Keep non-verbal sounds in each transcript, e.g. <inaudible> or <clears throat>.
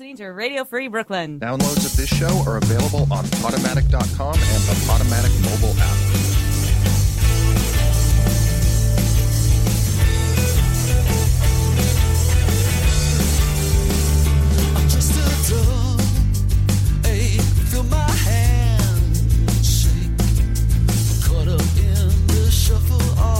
listening to Radio Free Brooklyn. Downloads of this show are available on Podomatic.com and the Podomatic mobile app. shuffle.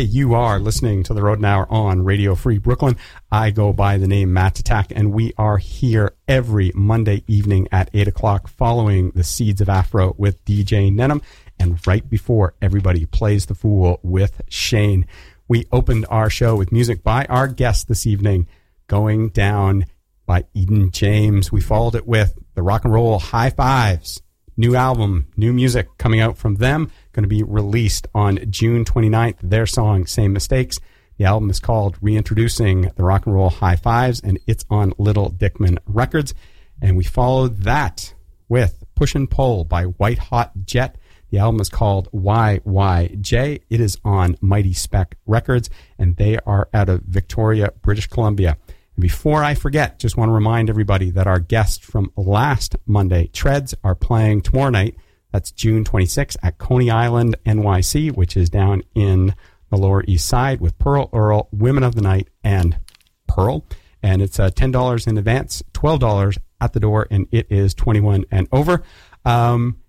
Hey, you are listening to the Rodent Hour on Radio Free Brooklyn. I go by the name Matt Attack, and we are here every Monday evening at 8 o'clock following the Seeds of Afro with DJ Nenham, and right before everybody plays the fool with Shane. We opened our show with music by our guest this evening, Going Down by Eden James. We followed it with the Rock and Roll HiFives new album, new music coming out from them, going to be released on June 29th. Their song, Same Mistakes. The album is called Reintroducing the Rock and Roll HiFives, and it's on Little Dickman Records. And we followed that with Push and Pull by White Hot Jet. The album is called YYJ. It is on Mighty Spec Records, and they are out of Victoria, British Columbia. Before I forget, just want to remind everybody that our guests from last Monday, Treads, are playing tomorrow night. That's June 26th at Coney Island, NYC, which is down in the Lower East Side with Pearl Earl, Women of the Night, and Pearl. And it's uh, $10 in advance, $12 at the door, and it is 21 and over. Um,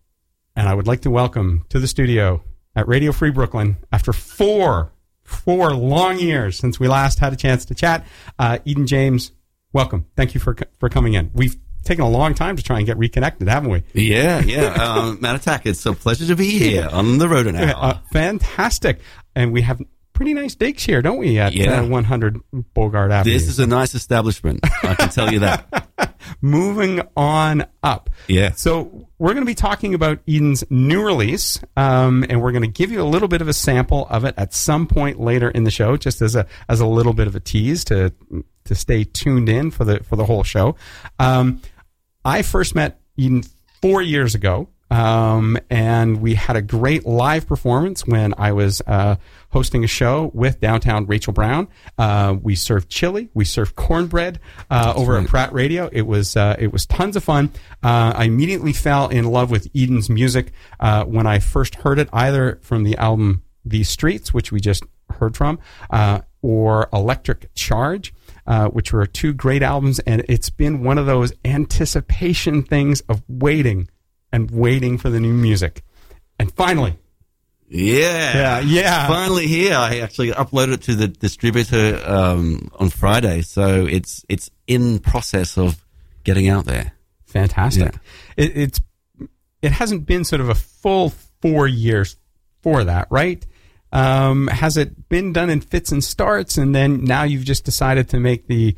and I would like to welcome to the studio at Radio Free Brooklyn after four four long years since we last had a chance to chat. Uh, Eden James, welcome. Thank you for for coming in. We've taken a long time to try and get reconnected, haven't we? Yeah, yeah. um, Matt Attack, it's a pleasure to be here on the Rodent Hour. <laughs> Uh, fantastic. And we have pretty nice digs here, don't we, at Yeah. uh, 100 Bogart Avenue? This is a nice establishment. I can tell you that. <laughs> Moving on up. Yeah. So we're going to be talking about Eden's new release, um, and we're going to give you a little bit of a sample of it at some point later in the show, just as a as a little bit of a tease to to stay tuned in for the for the whole show. Um, I first met Eden four years ago. Um, and we had a great live performance when I was uh, hosting a show with downtown Rachel Brown. Uh, we served chili, we served cornbread uh, over at Pratt Radio. It was uh, it was tons of fun. Uh, I immediately fell in love with Eden's music uh, when I first heard it, either from the album "These Streets," which we just heard from, uh, or Electric Charge. Uh, which were two great albums, and it's been one of those anticipation things of waiting and waiting for the new music. And finally, Yeah. Yeah, yeah. Finally here. I actually uploaded it to the distributor um, on Friday, so it's it's in process of getting out there. fantastic. Yeah. It, it's it hasn't been sort of a full four years for that, right? Um, has it been done in fits and starts, and then now you've just decided to make the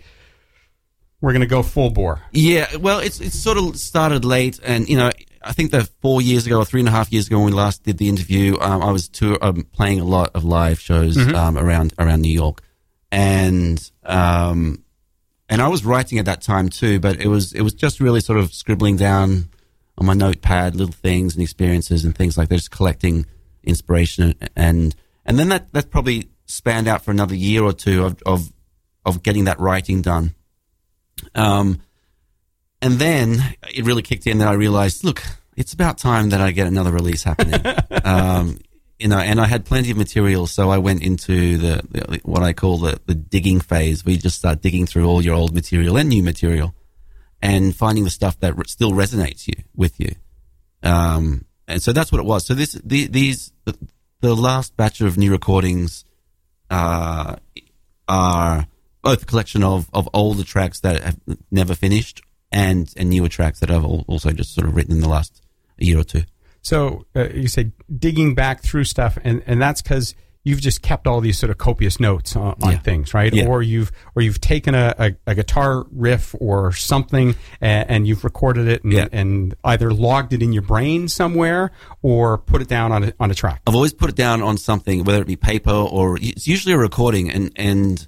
we're going to go full bore? Yeah, well, it's it's sort of started late, and you know, I think that four years ago or three and a half years ago when we last did the interview, um, I was tour, um, playing a lot of live shows um, around around New York, and um, and I was writing at that time too, but it was it was just really sort of scribbling down on my notepad little things and experiences and things like that, just collecting inspiration and and then that that probably spanned out for another year or two of of, of getting that writing done. Um, and then it really kicked in that I realized, look, it's about time that I get another release happening. <laughs> um, you know, and I had plenty of material, so I went into the, the what I call the, the digging phase, We just start digging through all your old material and new material, and finding the stuff that re- still resonates you with you. Um, and so that's what it was. So this, the, these, the, the last batch of new recordings, uh, are both a collection of, of older tracks that have never finished and, and newer tracks that I've also just sort of written in the last year or two. So uh, you say digging back through stuff, and, and that's because you've just kept all these sort of copious notes on, on Yeah. things, right? Yeah. Or you've or you've taken a, a, a guitar riff or something, and, and you've recorded it, and, Yeah. and either logged it in your brain somewhere, or put it down on a, on a track. I've always put it down on something, whether it be paper or it's usually a recording. And, and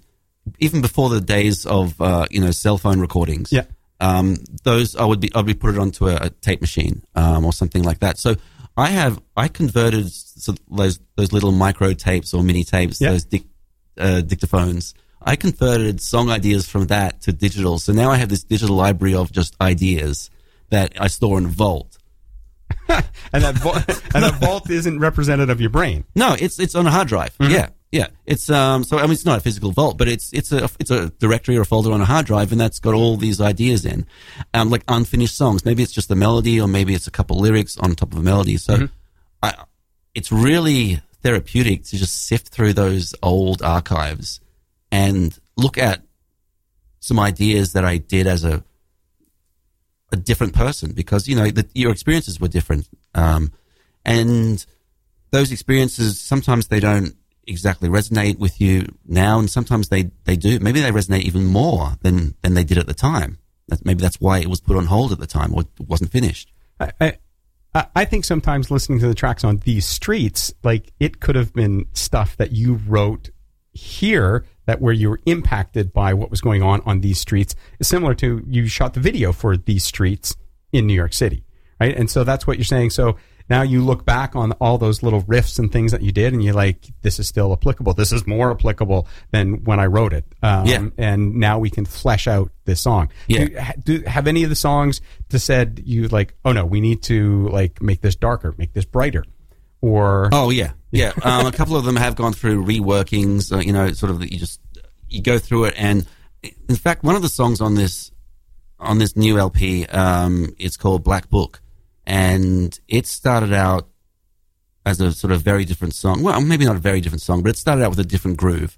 even before the days of, uh, you know, cell phone recordings, Yeah. Um, those I would be, I'd be put it onto a, a tape machine, um, or something like that. So I have, I converted so those, those little micro tapes or mini tapes, Yeah. those dic, uh, dictaphones. I converted song ideas from that to digital. So now I have this digital library of just ideas that I store in a vault. <laughs> And that vo- and that <laughs> vault isn't representative of your brain. No, it's it's on a hard drive. Mm-hmm. Yeah, yeah. It's um. So I mean, it's not a physical vault, but it's it's a it's a directory or a folder on a hard drive, and that's got all these ideas in, um, like unfinished songs. Maybe it's just a melody, or maybe it's a couple lyrics on top of a melody. So, Mm-hmm. I, it's really therapeutic to just sift through those old archives and look at some ideas that I did as a a different person because you know the, your experiences were different, um, and those experiences sometimes they don't exactly resonate with you now, and sometimes they they do. Maybe they resonate even more than than they did at the time. Maybe that's why it was put on hold at the time or wasn't finished. I, I I think sometimes listening to the tracks on these streets, like it could have been stuff that you wrote here that where you were impacted by what was going on on these streets is similar to you shot the video for these streets in New York City, right? And so that's what you're saying. So now you look back on all those little riffs and things that you did, and you're like, this is still applicable. This is more applicable than when I wrote it. Um, Yeah. And now we can flesh out this song. Yeah. Do, do have any of the songs to said you like? Oh no, we need to like make this darker, make this brighter, or Oh yeah, yeah. <laughs> Um, a couple of them have gone through reworkings. Uh, you know, sort of that you just you go through it, and in fact, one of the songs on this on this new LP, um, it's called Black Book, and it started out as a sort of very different song. Well, maybe not a very different song, but it started out with a different groove,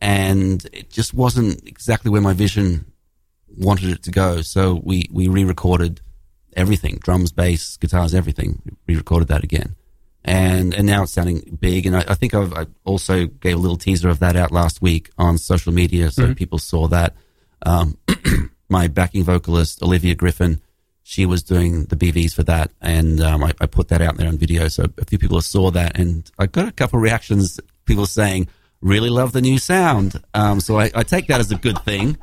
and it just wasn't exactly where my vision wanted it to go. So we we re-recorded everything, drums, bass, guitars, everything. We Re-recorded that again and and now it's sounding big. And I, I think I've, I also gave a little teaser of that out last week on social media, so people saw that. Um, <clears throat> my backing vocalist Olivia Griffin, she was doing the BVs for that, and um, I, I put that out there on video. So a few people saw that, and I got a couple of reactions. People saying, "Really love the new sound." Um, so I, I take that as a good thing,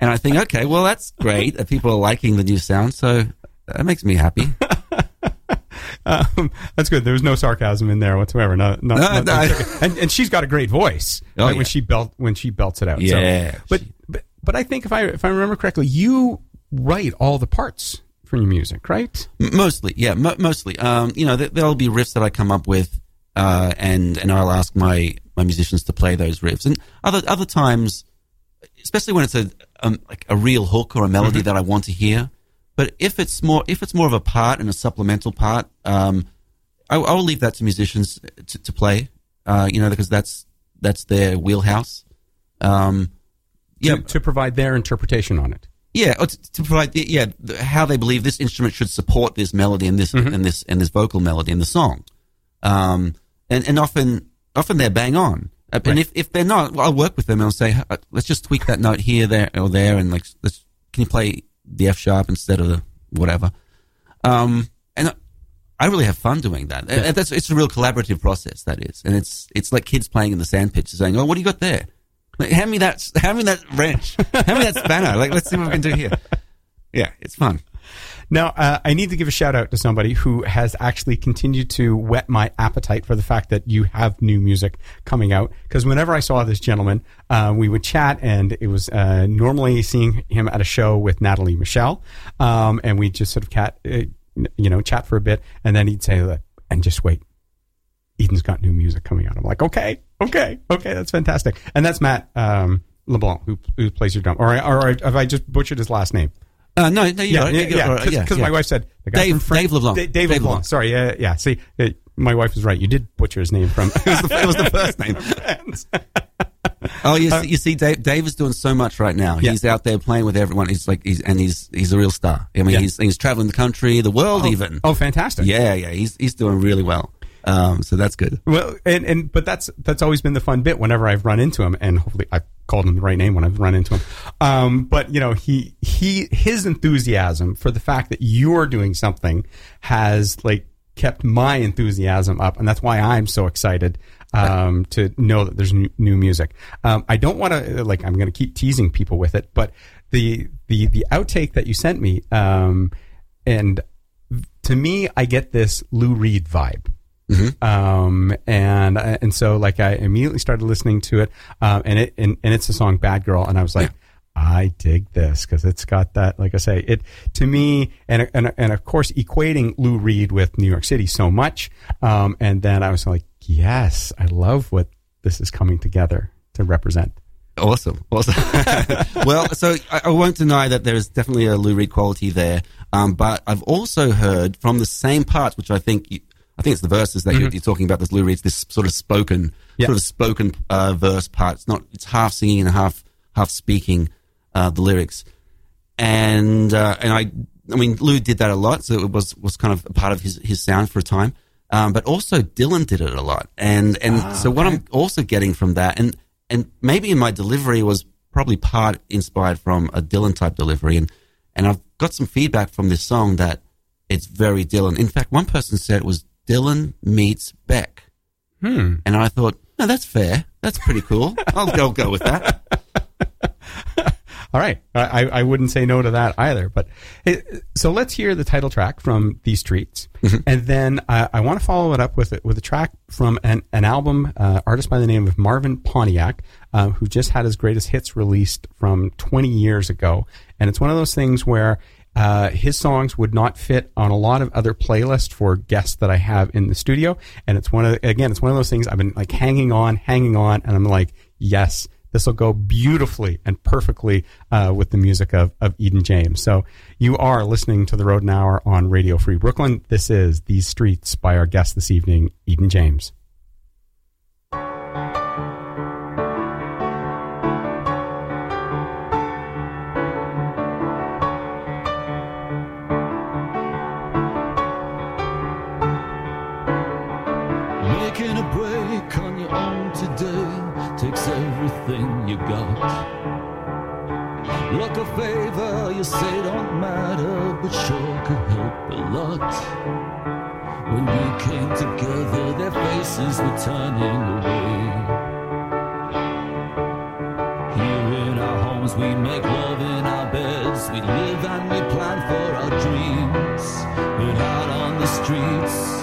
and I think, okay, well that's great that people are liking the new sound. So that makes me happy. <laughs> um, that's good. There was no sarcasm in there whatsoever. No, no, No, no- no. and and she's got a great voice Oh, like, yeah. when she belt when she belts it out. So- Yeah, but, she- but but I think if I if I remember correctly, you write all the parts your music, right? Mostly, yeah, mo- mostly. Um, you know, th- there'll be riffs that I come up with, uh, and and I'll ask my my musicians to play those riffs. And other other times, especially when it's a um, like a real hook or a melody that I want to hear. But if it's more if it's more of a part and a supplemental part, um, I, I will leave that to musicians to, to play. Uh, you know, because that's that's their wheelhouse. Um, yeah, To, to provide their interpretation on it. Yeah, or to, to provide the, yeah the, how they believe this instrument should support this melody and this and this and this vocal melody in the song, um, and and often often they're bang on. Uh, And if, if they're not, well, I'll work with them and I'll say, "Uh, let's just tweak that note here, there, or there, and like, let's can you play the F sharp instead of the whatever? Um, and I- really have fun doing that. And That's it's a real collaborative process. That is, and it's it's like kids playing in the sandpit, saying, "Oh, what do you got there? Like, hand me that, hand me that wrench, hand me that spanner. Like, let's see what we can do here." Yeah, it's fun. Now, uh, I need to give a shout out to somebody who has actually continued to whet my appetite for the fact that you have new music coming out. Because whenever I saw this gentleman, uh, we would chat, and it was uh, normally seeing him at a show with Natalie Michelle, um, and we just sort of cat, uh, you know, chat for a bit, and then he'd say, "And just wait, Eden's got new music coming out." I'm like, "Okay, okay, okay, that's fantastic." And that's Matt um, LeBlanc who, who plays your drum, or, or have I just butchered his last name? Uh, no, no, you Yeah, it. yeah, yeah. Because yeah, my wife said the guy Dave- from Fran- Dave LeBlanc. Da- Dave, Dave LeBlanc. Sorry, yeah, yeah. See, uh, my wife was right. You did butcher his name from. <laughs> it, was the, it was the first name. <laughs> Oh, you see, you see Dave, Dave is doing so much right now. Uh, Yeah. He's out there playing with everyone. He's like, he's and he's he's a real star. I mean, Yeah. he's he's traveling the country, the world, even. oh, fantastic. Yeah, yeah. He's he's doing really well. Um, so that's good. Well, and, and but that's that's always been the fun bit whenever I've run into him, and hopefully I've called him the right name when I've run into him. Um, but you know, he he his enthusiasm for the fact that you're doing something has like kept my enthusiasm up, and that's why I'm so excited um, to know that there's new, new music. Um, I don't want to like I'm going to keep teasing people with it, but the the the outtake that you sent me, um, and to me, I get this Lou Reed vibe. Um, and, and so like I immediately started listening to it. Um, and it, and, and it's the song Bad Girl. And I was like, I dig this because it's got that, like I say, it to me, and, and, and of course, equating Lou Reed with New York City so much. Um, and then I was like, yes, I love what this is coming together to represent. Awesome, awesome. <laughs> well, so I, I won't deny that there is definitely a Lou Reed quality there, um, but I've also heard from the same parts, which I think I think it's the verses that you're, you're talking about. This Lou Reed's this sort of spoken, Mm-hmm. Yeah. sort of spoken uh, verse part. It's not. It's half singing and half half speaking uh, the lyrics, and uh, and I I mean Lou did that a lot, so it was was kind of a part of his his sound for a time. Um, but also Dylan did it a lot, and and Ah, so what I'm also getting from that, and and maybe in my delivery was probably part inspired from a Dylan type delivery, and and I've got some feedback from this song that it's very Dylan. In fact, one person said it was Dylan meets Beck, Hmm. and I thought, no, that's fair, that's pretty cool. I'll go go with that. <laughs> All right. I, I wouldn't say no to that either. But it, so let's hear the title track from These Streets. And then uh, I want to follow it up with it with a track from an, an album uh, artist by the name of Marvin Pontiac, uh, who just had his greatest hits released from 20 years ago. And it's one of those things where uh, his songs would not fit on a lot of other playlists for guests that I have in the studio. And it's one of, again, it's one of those things I've been like hanging on, hanging on, and I'm like, yes, this will go beautifully and perfectly uh, with the music of, of Eden James. So you are listening to the Rodent Hour on Radio Free Brooklyn. This is These Streets by our guest this evening, Eden James. Look a favor, you say don't matter, but sure could help a lot. When we came together, their faces were turning away. Here in our homes, we make love in our beds. We live and we plan for our dreams. But out on the streets,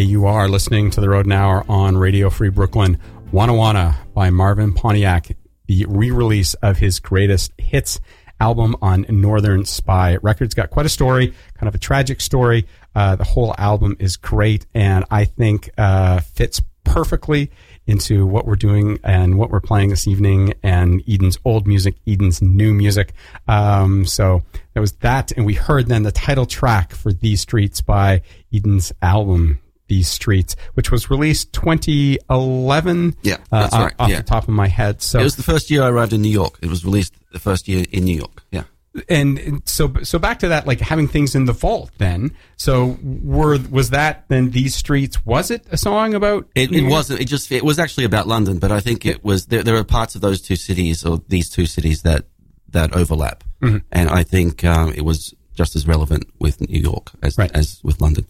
You are listening to the Rodent Hour on Radio Free Brooklyn. Wanna Wanna by Marvin Pontiac, the re-release of his greatest hits album on Northern Spy Records. Got quite a story, kind of a tragic story. Uh, the whole album is great, and I think uh, fits perfectly into what we're doing and what we're playing this evening, and Eden's old music, Eden's new music. Um, so that was that, and we heard then the title track for These Streets by Eden's album. These Streets, which was released 2011. Yeah, uh, that's right, Off yeah. the top of my head. So It was the first year I arrived in New York. It was released the first year in New York. Yeah. and and so so back to that like having things in the vault then so were was that then these streets was it a song about It, it wasn't. It just. It was actually about London, but I think it was. There, there are parts of those two cities, or these two cities, that that overlap, Mm-hmm. and I think um, it was just as relevant with New York as Right. as with London.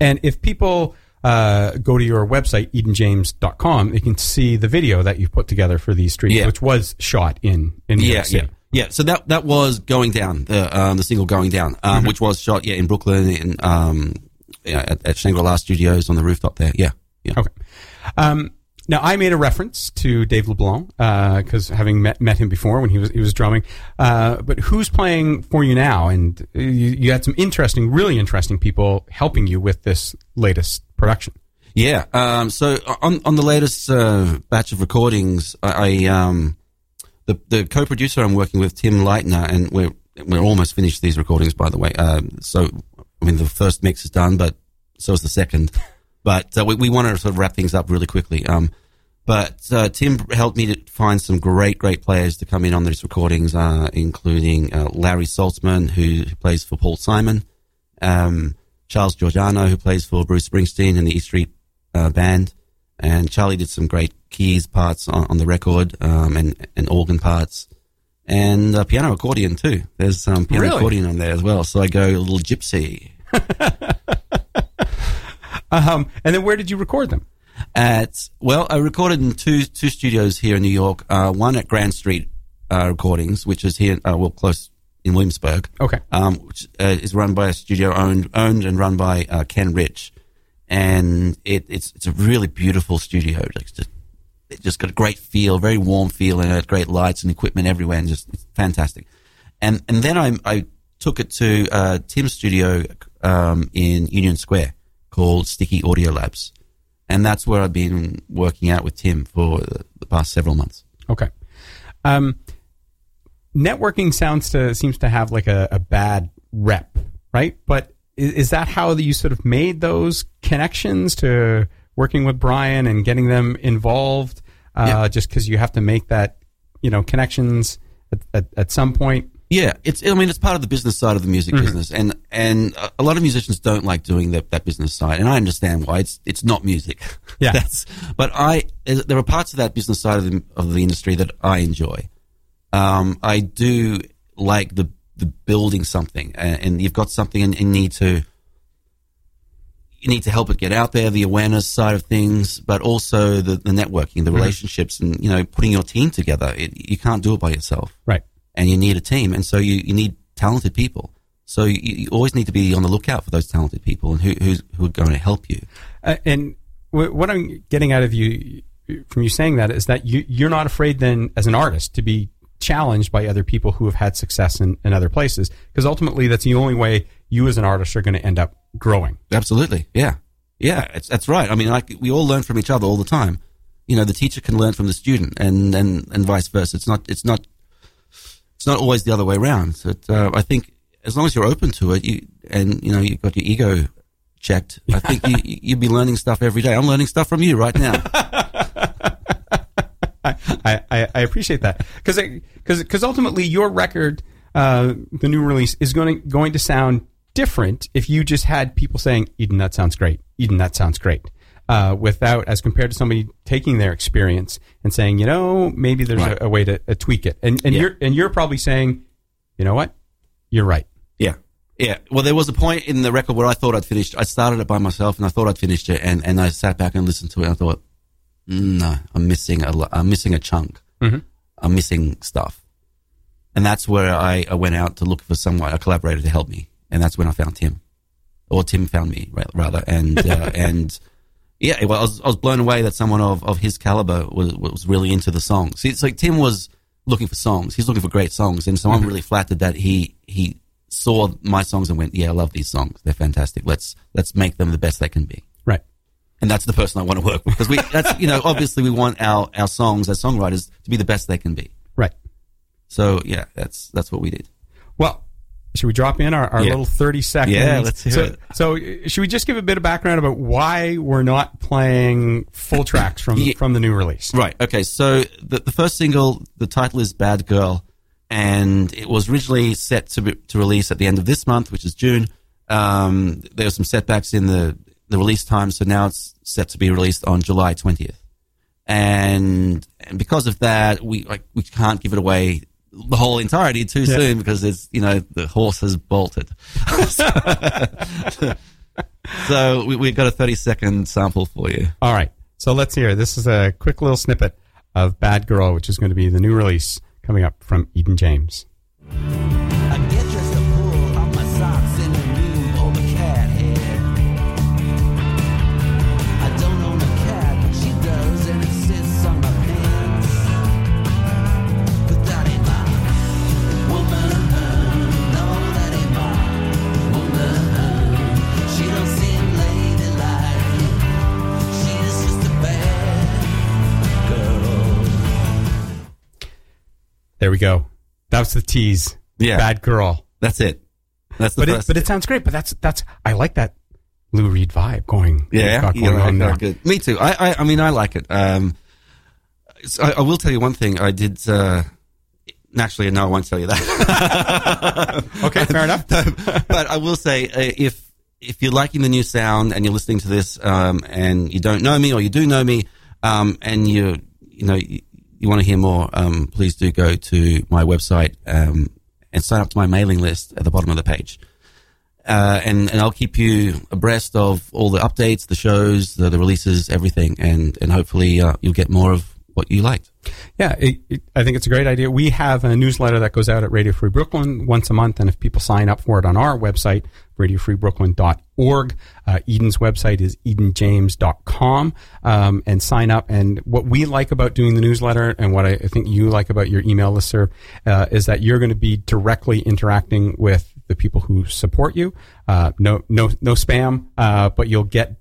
And if people uh, go to your website edenjames.com they can see the video that you put together for these streets Yeah. which was shot in in New Yeah, York City. yeah, yeah. So that that was going down the um, the single going down, um, Mm-hmm. which was shot yeah in Brooklyn in um, yeah, at, at Shangri La Studios on the rooftop there. Yeah, yeah. Okay. Um, now I made a reference to Dave LeBlanc because having met, met him before when he was he was drumming. Uh, but who's playing for you now? And you, you had some interesting, really interesting people helping you with this latest production. Yeah. Um, so on on the latest uh, batch of recordings, I, I um, the the co-producer I'm working with, Tim Leitner, and we're we're almost finished these recordings, by the way. Um, so I mean, the first mix is done, but so is the second. But uh, we we want to sort of wrap things up really quickly. Um, but uh, Tim helped me to find some great, great players to come in on these recordings, uh, including uh, Larry Saltzman, who, who plays for Paul Simon, um, Charles Giordano, who plays for Bruce Springsteen in the E Street uh, band, and Charlie did some great keys parts on, on the record um, and, and organ parts, and uh, piano accordion too. There's some piano Really? accordion on there as well, so I go a little gypsy. <laughs> Um, and then where did you record them? at well, I recorded in two two studios here in New York. Uh, one at Grand Street uh, Recordings, which is here, uh, well, close in Williamsburg. Okay. um, which uh, is run by a studio owned owned and run by uh, Ken Rich, and it, it's it's a really beautiful studio. It's just it just got a great feel, very warm feel, and it had great lights and equipment everywhere, and just it's fantastic. And and then I I took it to uh, Tim's studio um, in Union Square called Sticky Audio Labs, and that's where I've been working out with Tim for the, past several months. Okay. Um, networking sounds to seems to have like a, a bad rep, right? But is, is that how you sort of made those connections to working with Brian and getting them involved? Uh, Yeah. Just because you have to make that, you know, connections at, at, at some point. Yeah, it's. I mean, it's part of the business side of the music business, and and a- a lot of musicians don't like doing that, that business side, and I understand why. It's it's not music. <laughs> Yeah. That's. But I there are parts of that business side of the of the industry that I enjoy. Um, I do like the the building something, and, and you've got something, and, and need to you need to help it get out there, the awareness side of things, but also the, the networking, the relationships, and you know, putting your team together. It, you can't do it by yourself Right. And you need a team, and so you, you need talented people. So you, you always need to be on the lookout for those talented people and who who's, who are going to help you. Uh, and w- what I'm getting out of you from you saying that is that you, you're not afraid then as an artist to be challenged by other people who have had success in, in other places because ultimately that's the only way you as an artist are going to end up growing. Absolutely, yeah, yeah, it's, that's right. I mean, like we all learn from each other all the time. You know, the teacher can learn from the student, and and, and vice versa. It's not it's not it's not always the other way around. So uh, I think as long as you're open to it, you and you know you've got your ego checked. I think you you'd be learning stuff every day. I'm learning stuff from you right now. <laughs> I, I, I appreciate that because because ultimately your record, uh, the new release is going going to sound different if you just had people saying Eden that sounds great, Eden that sounds great, uh, without as compared to somebody taking their experience and saying you know maybe there's Right. a, a way to uh, tweak it and and Yeah. you're and you're probably saying you know what you're right Yeah. Yeah. Well, there was a point in the record where I thought I'd finished. I started it by myself and I thought I'd finished it. And, and I sat back and listened to it and I thought, "Mm, no, I'm missing a, I'm missing a chunk. Mhm. I'm missing stuff. And that's where I, I went out to look for someone, a collaborator to help me. And that's when I found Tim or Tim found me rather. And, uh, <laughs> and yeah, well, I was, I was blown away that someone of, of his caliber was, was really into the songs. See, it's like Tim was looking for songs. He's looking for great songs. And so I'm mm-hmm. really flattered that he, he saw my songs and went, yeah, I love these songs. They're fantastic. Let's, let's make them the best they can be. right And that's the person I want to work with because we, that's, you know, obviously we want our, our songs as songwriters to be the best they can be. right So yeah, that's, that's what we did. well. Should we drop in our, our Yeah. little 30 seconds? Yeah, let's hear so, it. So, uh, should we just give a bit of background about why we're not playing full tracks from, Yeah. from the new release? Right. Okay. So the, the first single, the title is Bad Girl, and it was originally set to be, to release at the end of this month, which is June. Um, there were some setbacks in the the release time, so now it's set to be released on July twentieth. And, and because of that, we like we can't give it away the whole entirety too Yeah. soon because it's you know the horse has bolted. <laughs> so we, we've got a thirty second sample for you. All right. So let's hear. This is a quick little snippet of Bad Girl, which is going to be the new release coming up from Eden James. There we go. That was the tease. Yeah. Bad girl. That's it. That's the But it, but it sounds great. But that's that's I like that Lou Reed vibe going. yeah, you going there. good. Me too. I, I, I mean, I like it. Um, I, I will tell you one thing. I did. Uh, naturally, no, I won't tell you that. <laughs> Okay, fair enough. <laughs> but I will say, uh, if if you're liking the new sound and you're listening to this, um, and you don't know me or you do know me, um, and you you know you, want to hear more, um, please do go to my website um, and sign up to my mailing list at the bottom of the page. Uh, and, and I'll keep you abreast of all the updates, the shows, the, the releases, everything, and and hopefully uh, you'll get more of what you liked. Yeah, it, it, I think it's a great idea. We have a newsletter that goes out at Radio Free Brooklyn once a month, and if people sign up for it on our website, radiofreebrooklyn.org, uh, Eden's website is edenjames.com, um, and sign up. And what we like about doing the newsletter, and what I, think you like about your email listserv, uh, is that you're going to be directly interacting with the people who support you. Uh, no, no, no spam, uh, but you'll get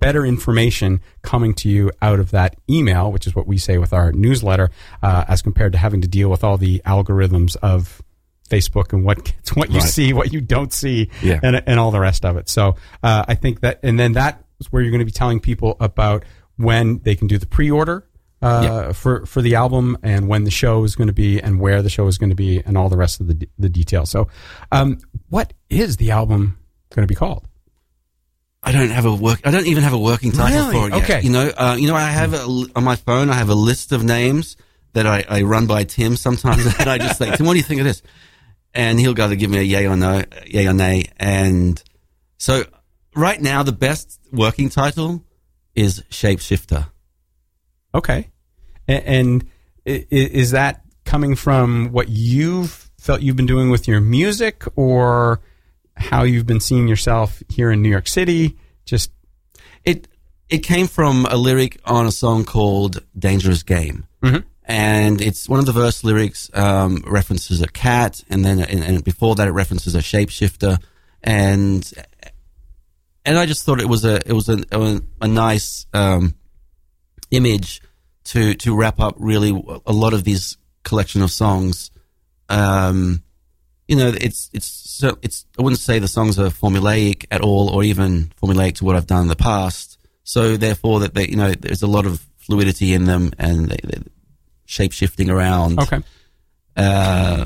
better information coming to you out of that email, which is what we say with our newsletter, uh, as compared to having to deal with all the algorithms of Facebook and what gets, <laughs> what you Right. see, what you don't see, Yeah. and, and all the rest of it. So uh, I think that, and then that is where you're going to be telling people about when they can do the pre-order. Uh, for for the album and when the show is going to be and where the show is going to be and all the rest of the the details. So, um, what is the album going to be called? I don't have a work. I don't even have a working title Really? for it yet. Okay. You know, uh, you know, I have a, on my phone. I have a list of names that I, I run by Tim sometimes, <laughs> and I just say, Tim, what do you think of this? And he'll go to give me a yay or no, yay or nay. And so, right now, the best working title is Shapeshifter. Okay. And i- is that coming from what you've felt you've been doing with your music or how you've been seeing yourself here in New York City? Just, It it came from a lyric on a song called "Dangerous Game," mm-hmm. And it's one of the verse lyrics um, references a cat, and then and, and before that it references a shapeshifter, and and I just thought it was a it was a a, a nice um, image to to wrap up really a lot of these collection of songs. Um, you know, it's it's it's. I wouldn't say the songs are formulaic at all, or even formulaic to what I've done in the past. So therefore, that they, you know, there's a lot of fluidity in them, and they, they shape shifting around. okay. Uh,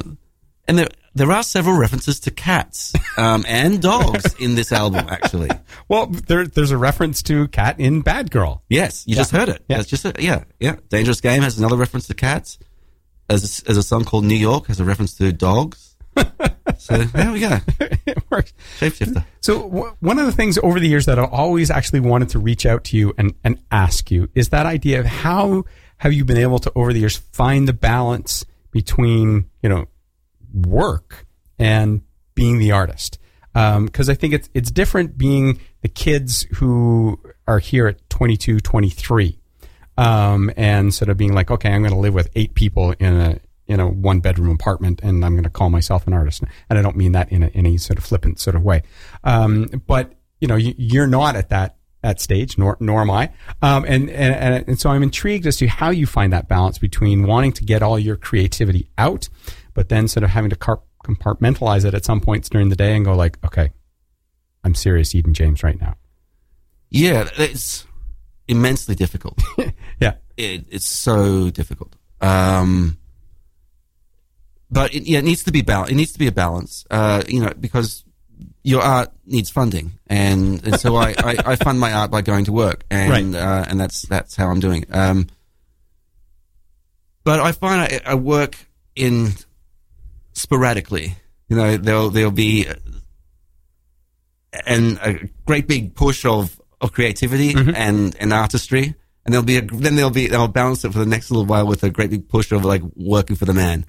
and there there are several references to cats um, and dogs in this album. Actually, <laughs> Well, there, there's a reference to Cat in Bad Girl. yes, you just heard it. Yeah. It's just a, yeah, yeah. Dangerous Game has another reference to cats. As a, as a song called New York has a reference to dogs. <laughs> so there we go. <laughs> it works. Shapeshifter. So w- one of the things over the years that I've always actually wanted to reach out to you and, and ask you is that idea of how have you been able to over the years find the balance between you know work and being the artist because I think it's it's different being the kids who are here at 22, 23 um, and sort of being like, okay, I'm going to live with eight people in a in a one bedroom apartment, and I'm going to call myself an artist. And I don't mean that in a, any sort of flippant sort of way. Um, but you know, you, you're not at that at stage, nor nor am I. Um, and, and and so I'm intrigued as to how you find that balance between wanting to get all your creativity out, but then sort of having to car- compartmentalize it at some points during the day and go like, okay, I'm serious, Eden James, right now. Yeah, it's immensely difficult. <laughs> Yeah. it, it's so difficult. Um, but it, yeah, it needs to be bal- It needs to be a balance. Uh, you know, because your art needs funding, and, and so I, I, I fund my art by going to work, and Right. uh, and that's that's how I'm doing. it. Um, but I find I, I work in sporadically. You know, there'll there'll be and a great big push of of creativity and and artistry, and there'll be a, then there'll be I'll balance it for the next little while with a great big push of like working for the man.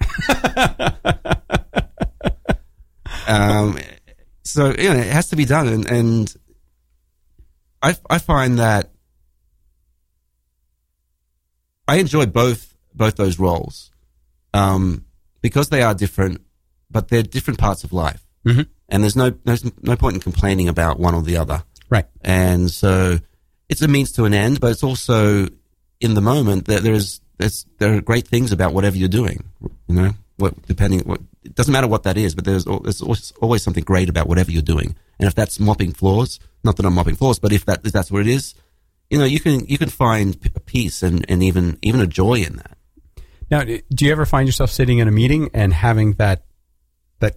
<laughs> um, so you know it has to be done, and and I I find that I enjoy both both those roles, um, because they are different, but they're different parts of life, mm-hmm. and there's no there's no point in complaining about one or the other. Right. And so it's a means to an end, but it's also in the moment that there's, there's there are great things about whatever you're doing. You know, what depending what it doesn't matter what that is, but there's there's always, something great about whatever you're doing. And if that's mopping floors, not that I'm mopping floors, but if that if that's what it is, you know, you can you can find a peace and, and even even a joy in that. Now, do you ever find yourself sitting in a meeting and having that that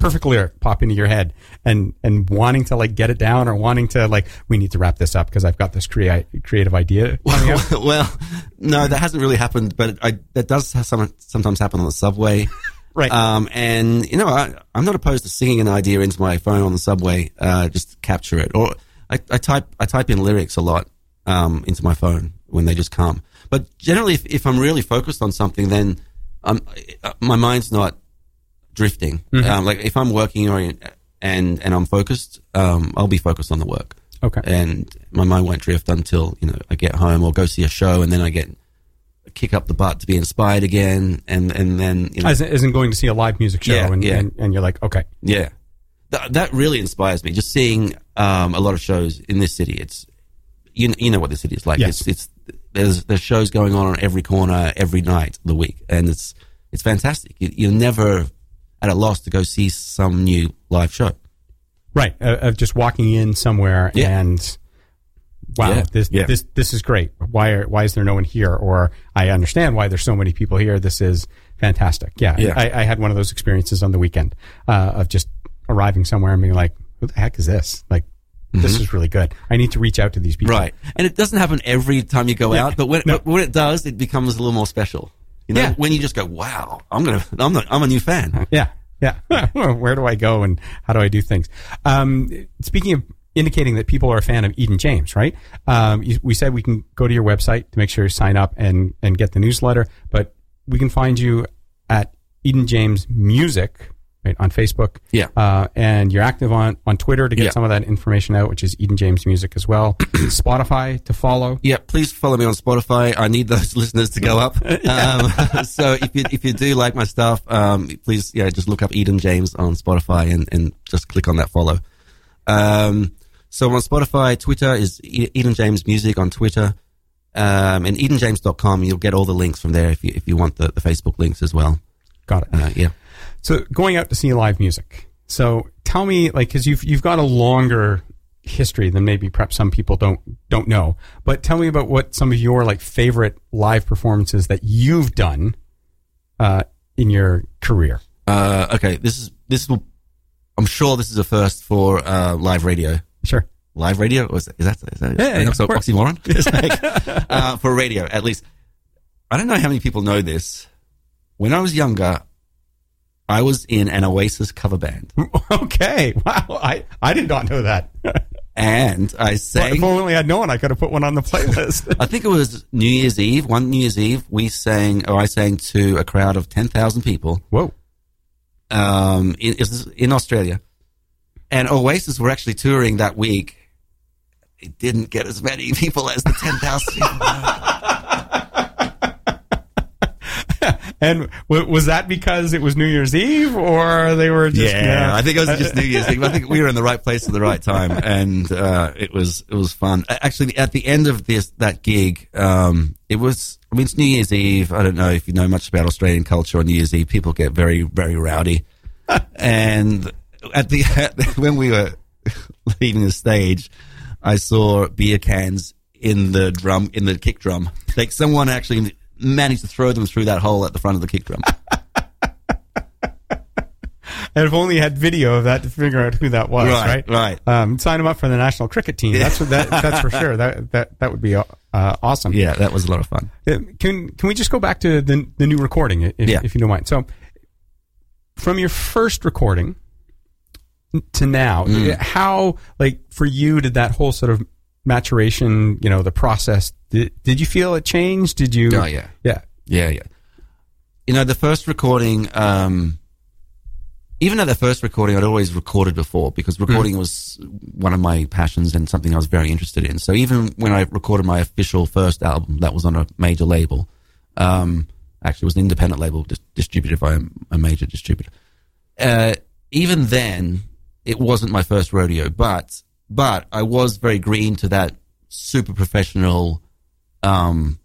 perfect lyric pop into your head and and wanting to like get it down or wanting to like we need to wrap this up because I've got this crea- creative idea <laughs> well, no, that hasn't really happened, but I, that does some, sometimes happen on the subway. <laughs> Right. Um, and you know, I, I'm not opposed to singing an idea into my phone on the subway, uh, just to capture it. Or I, I type, I type in lyrics a lot, um, into my phone when they just come. But generally, if, if I'm really focused on something, then, um, uh, my mind's not drifting. Um, like if I'm working or, and, and I'm focused, um, I'll be focused on the work Okay. and my mind won't drift until you know I get home or go see a show, and then I get kick up the butt to be inspired again, and and then you know, As isn't going to see a live music show Yeah, and, yeah. and and you're like okay yeah, that that really inspires me. Just seeing um, a lot of shows in this city, it's you you know what the city is like. Yes. It's it's there's there's shows going on on every corner every night of the week, and it's it's fantastic. You, never at a loss to go see some new live show. right uh, of just walking in somewhere Yeah. and wow Yeah, this yeah. this this is great why are, why is there no one here or I understand why there's so many people here this is fantastic yeah. I, I had one of those experiences on the weekend uh, of just arriving somewhere and being like who the heck is this like this is really good I need to reach out to these people Mm-hmm. Right. And it doesn't happen every time you go out, but when, No. when it does, it becomes a little more special. You know, Yeah. when you just go, wow, I'm to, I'm, not, I'm a new fan. Yeah, yeah. <laughs> Where do I go and how do I do things? Um, speaking of indicating that people are a fan of Eden James, right? Um, you, we said we can go to your website to make sure you sign up and and get the newsletter, but we can find you at Eden James Music. Right, on Facebook. Yeah. Uh, and you're active on, on Twitter to get Yeah. some of that information out, which is Eden James Music as well. <clears throat> Spotify to follow. Yeah, please follow me on Spotify. I need those <laughs> listeners to go up. <laughs> Um, <laughs> so if you if you do like my stuff, um, please yeah, just look up Eden James on Spotify and, and just click on that follow. Um, so on Spotify, Twitter is Eden James Music on Twitter, um, and EdenJames.com. You'll get all the links from there if you if you want the, the Facebook links as well. Got it. Uh, yeah. So going out to see live music. So tell me, like, because you've you've got a longer history than maybe perhaps some people don't don't know. But tell me about what some of your like favorite live performances that you've done uh, in your career. Uh, okay, this is this will. I'm sure this is a first for uh, live radio. Sure. Live radio? Is, is that is that Yeah, yeah, course. oxymoron? <laughs> It's like, uh, for radio, at least. I don't know how many people know this. When I was younger, I was in an Oasis cover band, <laughs> Okay. Wow. I I did not know that. <laughs> and I if sang. only I'd known, I could have put one on the playlist. <laughs> I think it was New Year's Eve. One New Year's Eve, we sang, or I sang to a crowd of ten thousand people. Whoa. um, in, in Australia, and Oasis were actually touring that week. It didn't get as many people as the ten thousand. And w- was that because it was New Year's Eve, or they were just? yeah, I think it was just New Year's Eve. I think we were in the right place at the right time, <laughs> and uh, it was it was fun. Actually, at the end of this that gig, um, it was. I mean, it's New Year's Eve. I don't know if you know much about Australian culture on New Year's Eve. People get very very rowdy, <laughs> and at the when we were leaving the stage, I saw beer cans in the drum in the kick drum. Like someone actually managed to throw them through that hole at the front of the kick drum. <laughs> And if only had video of that to figure out who that was, right? Right, right. Um, sign him up for the national cricket team. That's what that. That's for sure. That that that would be uh, awesome. Yeah, that was a lot of fun. Uh, Can can we just go back to the the new recording, if, Yeah. if you don't mind? So, from your first recording to now, Mm. how like for you did that whole sort of maturation, you know, the process? Did, did you feel it changed? Did you? Oh, yeah. yeah. Yeah, yeah. You know, the first recording, um, even at the first recording, I'd always recorded before because recording was one of my passions and something I was very interested in. So even when I recorded my official first album, that was on a major label. Um, actually, it was an independent label dis- distributed by a, a major distributor. Uh, even then, it wasn't my first rodeo, but but I was very green to that super professional um,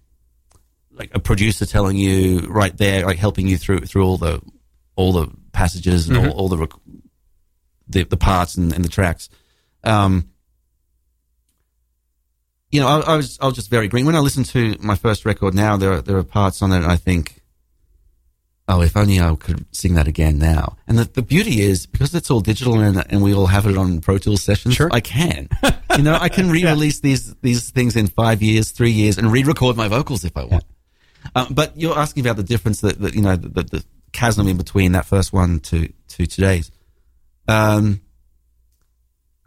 like a producer telling you right there, like helping you through through all the all the passages and all, all the, rec- the the parts and, and the tracks. Um, you know, I, I was I was just very green when I listened to my first record. Now there are, there are parts on it. I think, oh, if only I could sing that again now. And the, the beauty is because it's all digital and and we all have it on Pro Tools sessions. Sure. I can, <laughs> you know, I can re-release these these things in five years, three years, and re-record my vocals if I want. Um, but you're asking about the difference that, that you know the, the, the chasm in between that first one to to today's. Um,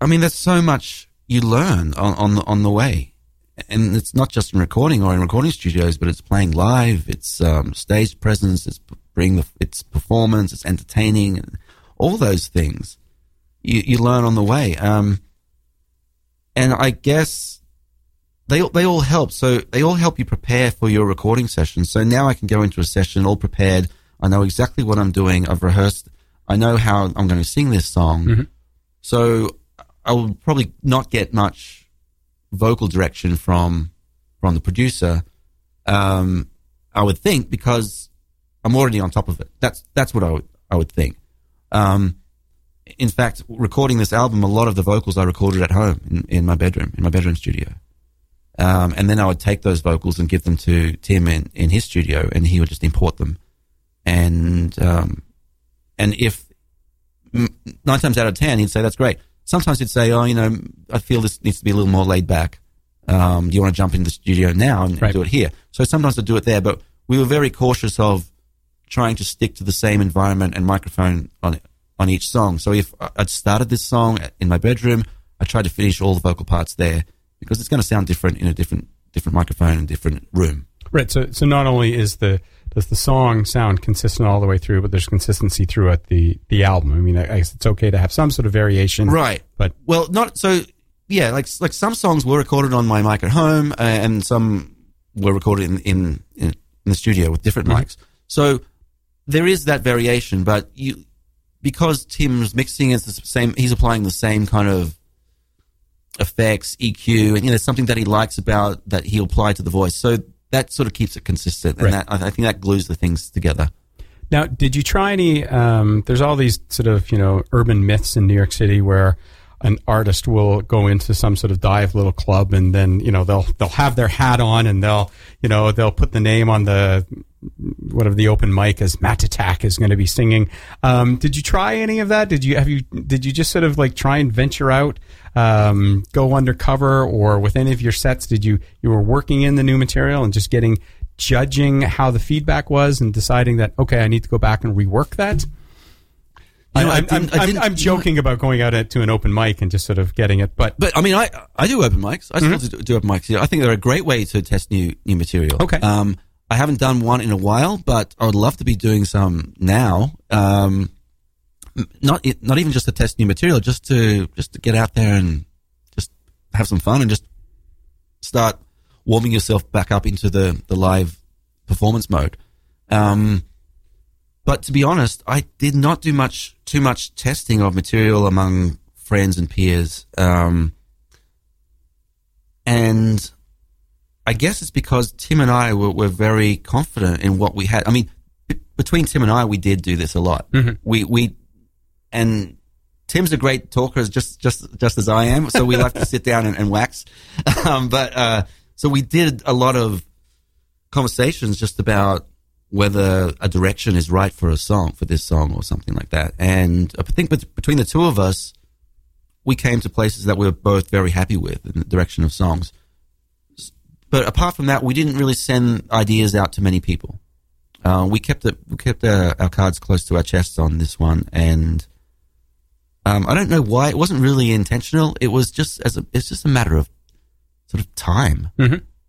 I mean, there's so much you learn on on the, on the way, and it's not just in recording or in recording studios, but it's playing live, it's um, stage presence, it's bring the it's performance, it's entertaining, and all those things you you learn on the way. Um, and I guess they they all help. So they all help you prepare for your recording session. So now I can go into a session all prepared. I know exactly what I'm doing. I've rehearsed. I know how I'm going to sing this song. So I will probably not get much vocal direction from from the producer. Um, I would think because I'm already on top of it. That's that's what I would I would think. Um, in fact, recording this album, a lot of the vocals I recorded at home in, in my bedroom, in my bedroom studio. Um, and then I would take those vocals and give them to Tim in, in his studio, and he would just import them. And um, and if nine times out of ten, he'd say that's great. Sometimes he'd say, "Oh, you know, I feel this needs to be a little more laid back. Um, do you want to jump in the studio now and, Right. do it here?" So sometimes I'd do it there, but we were very cautious of trying to stick to the same environment and microphone on on each song. So if I'd started this song in my bedroom, I tried to finish all the vocal parts there because it's going to sound different in a different different microphone and different room. Right. So so not only is the does the song sound consistent all the way through, but there's consistency throughout the the album. I mean, I guess it's okay to have some sort of variation, Right. But Well, not so. Yeah, like like some songs were recorded on my mic at home, uh, and some were recorded in in, in, in the studio with different mics. So there is that variation, but you because Tim's mixing is the same. He's applying the same kind of effects, EQ, and you know something that he likes about that he applied to the voice. So that sort of keeps it consistent, and Right. that I I think that glues the things together. Now, did you try any? Um, there's all these sort of you know urban myths in New York City where an artist will go into some sort of dive little club and then you know they'll they'll have their hat on and they'll you know they'll put the name on the whatever the open mic is Matt Attack is going to be singing. Um, did you try any of that? Did you have you did you just sort of like try and venture out, um, go undercover, or with any of your sets? Did you you were working in the new material and just getting judging how the feedback was and deciding that okay, I need to go back and rework that? You know, I I'm, I'm, I'm, didn't- I'm joking about going out to an open mic and just sort of getting it, but But I mean, I I do open mics. I still do, do open mics. I think they're a great way to test new new material. Okay. Um, I haven't done one in a while, but I would love to be doing some now. Um, not not even just to test new material, just to just to get out there and just have some fun and just start warming yourself back up into the the live performance mode. Um, but to be honest, I did not do much too much testing of material among friends and peers. Um, and I guess it's because Tim and I were, were very confident in what we had. I mean, b- between Tim and I, we did do this a lot. We we and Tim's a great talker, just just just as I am. So we like to sit down and, and wax. <laughs> Um, but uh, so we did a lot of conversations just about whether a direction is right for a song for this song or something like that. And I think between the two of us, we came to places that we were both very happy with in the direction of songs. But apart from that, we didn't really send ideas out to many people. Uh, we kept it, we kept uh, our cards close to our chests on this one, and um, I don't know why it wasn't really intentional. It was just as a, it's just a matter of sort of time.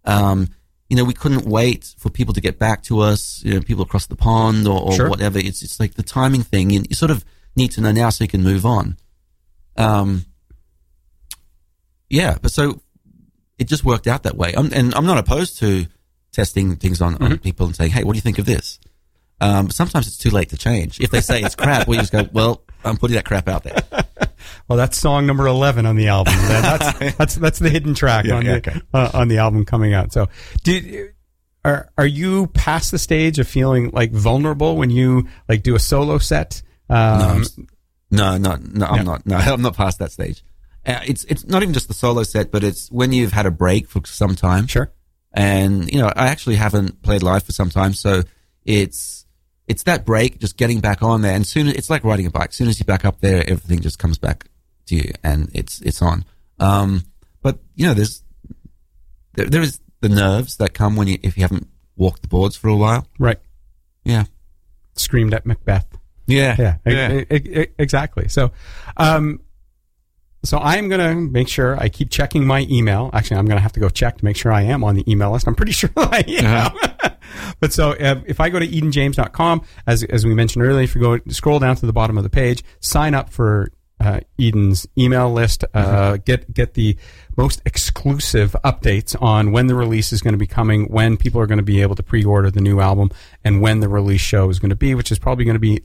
Um, you know, we couldn't wait for people to get back to us. You know, people across the pond or, or Sure. whatever. It's it's like the timing thing. You, you sort of need to know now so you can move on. Um, yeah, but so it just worked out that way. I'm, and I'm not opposed to testing things on, on people and saying, "Hey, what do you think of this?" Um, sometimes it's too late to change. If they say it's crap, we just go, "Well, I'm putting that crap out there." <laughs> Well, that's song number eleven on the album. <laughs> That- That's that's that's the hidden track Yeah, on yeah, the okay. uh, on the album coming out. So, did are are you past the stage of feeling like vulnerable when you like do a solo set? Um, No, no, no, I'm Yeah. not. No, <laughs> I'm not past that stage. Uh, it's it's not even just the solo set, but it's when you've had a break for some time. Sure. And you know, I actually haven't played live for some time, so it's it's that break, just getting back on there, and soon it's like riding a bike. As soon as you're back up there, everything just comes back to you, and it's it's on. Um, but you know, there's there, there is the nerves that come when you if you haven't walked the boards for a while. Right. Yeah, Screamed at Macbeth. yeah, Yeah, e- e- exactly. So, um, so I'm going to make sure I keep checking my email. Actually, I'm going to have to go check to make sure I am on the email list. I'm pretty <laughs> sure I am. but so uh, if I go to edenjames.com, as, as we mentioned earlier, if you go scroll down to the bottom of the page, sign up for uh, Eden's email list, uh, get, get the most exclusive updates on when the release is going to be coming, when people are going to be able to pre-order the new album, and when the release show is going to be, which is probably going to be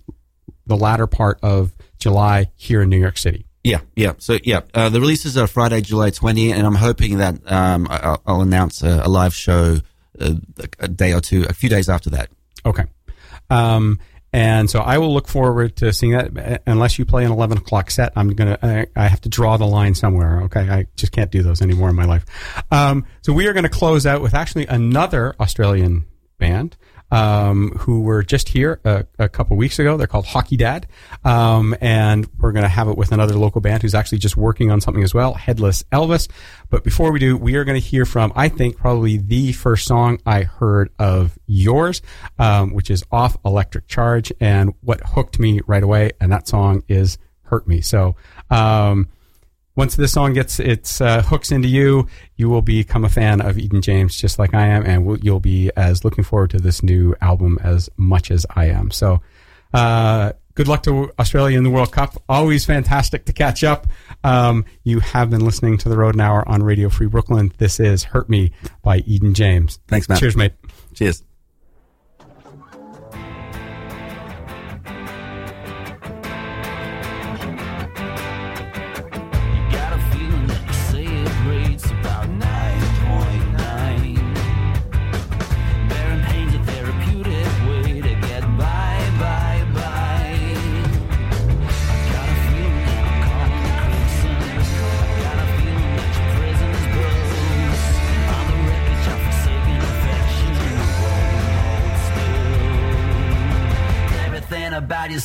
the latter part of July here in New York City. Yeah, yeah. So yeah, uh, the releases are Friday, July 20, and I'm hoping that um, I- I'll, I'll announce a, a live show uh, a day or two, a few days after that. Okay. Um, and so I will look forward to seeing that. Uh, Unless you play an 11 o'clock set, I'm I I have to draw the line somewhere. Okay. I just can't do those anymore in my life. Um, so we are going to close out with actually another Australian band. Um, who were just here a, a couple weeks ago. They're called Hockey Dad. Um, and we're going to have it with another local band who's actually just working on something as well, Headless Elvis. But before we do, we are going to hear from, I think, probably the first song I heard of yours, um, which is Off Electric Charge, and what hooked me right away. And that song is Hurt Me. So, um, once this song gets its uh, hooks into you, you will become a fan of Eden James, just like I am, and we'll, you'll be as looking forward to this new album as much as I am. So, uh, good luck to Australia in the World Cup. Always fantastic to catch up. Um, you have been listening to the Rodent Hour on Radio Free Brooklyn. This is "Hurt Me" by Eden James. Thanks, Matt. Cheers, mate. Cheers.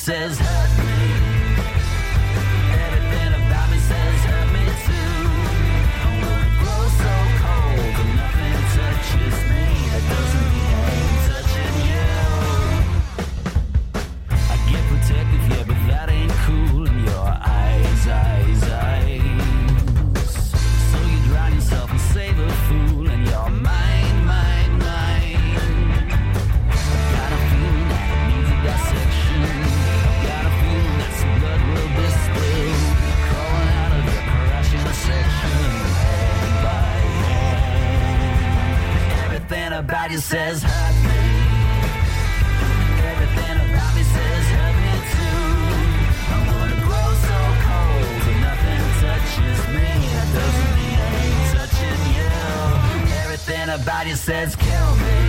Says You says kill me.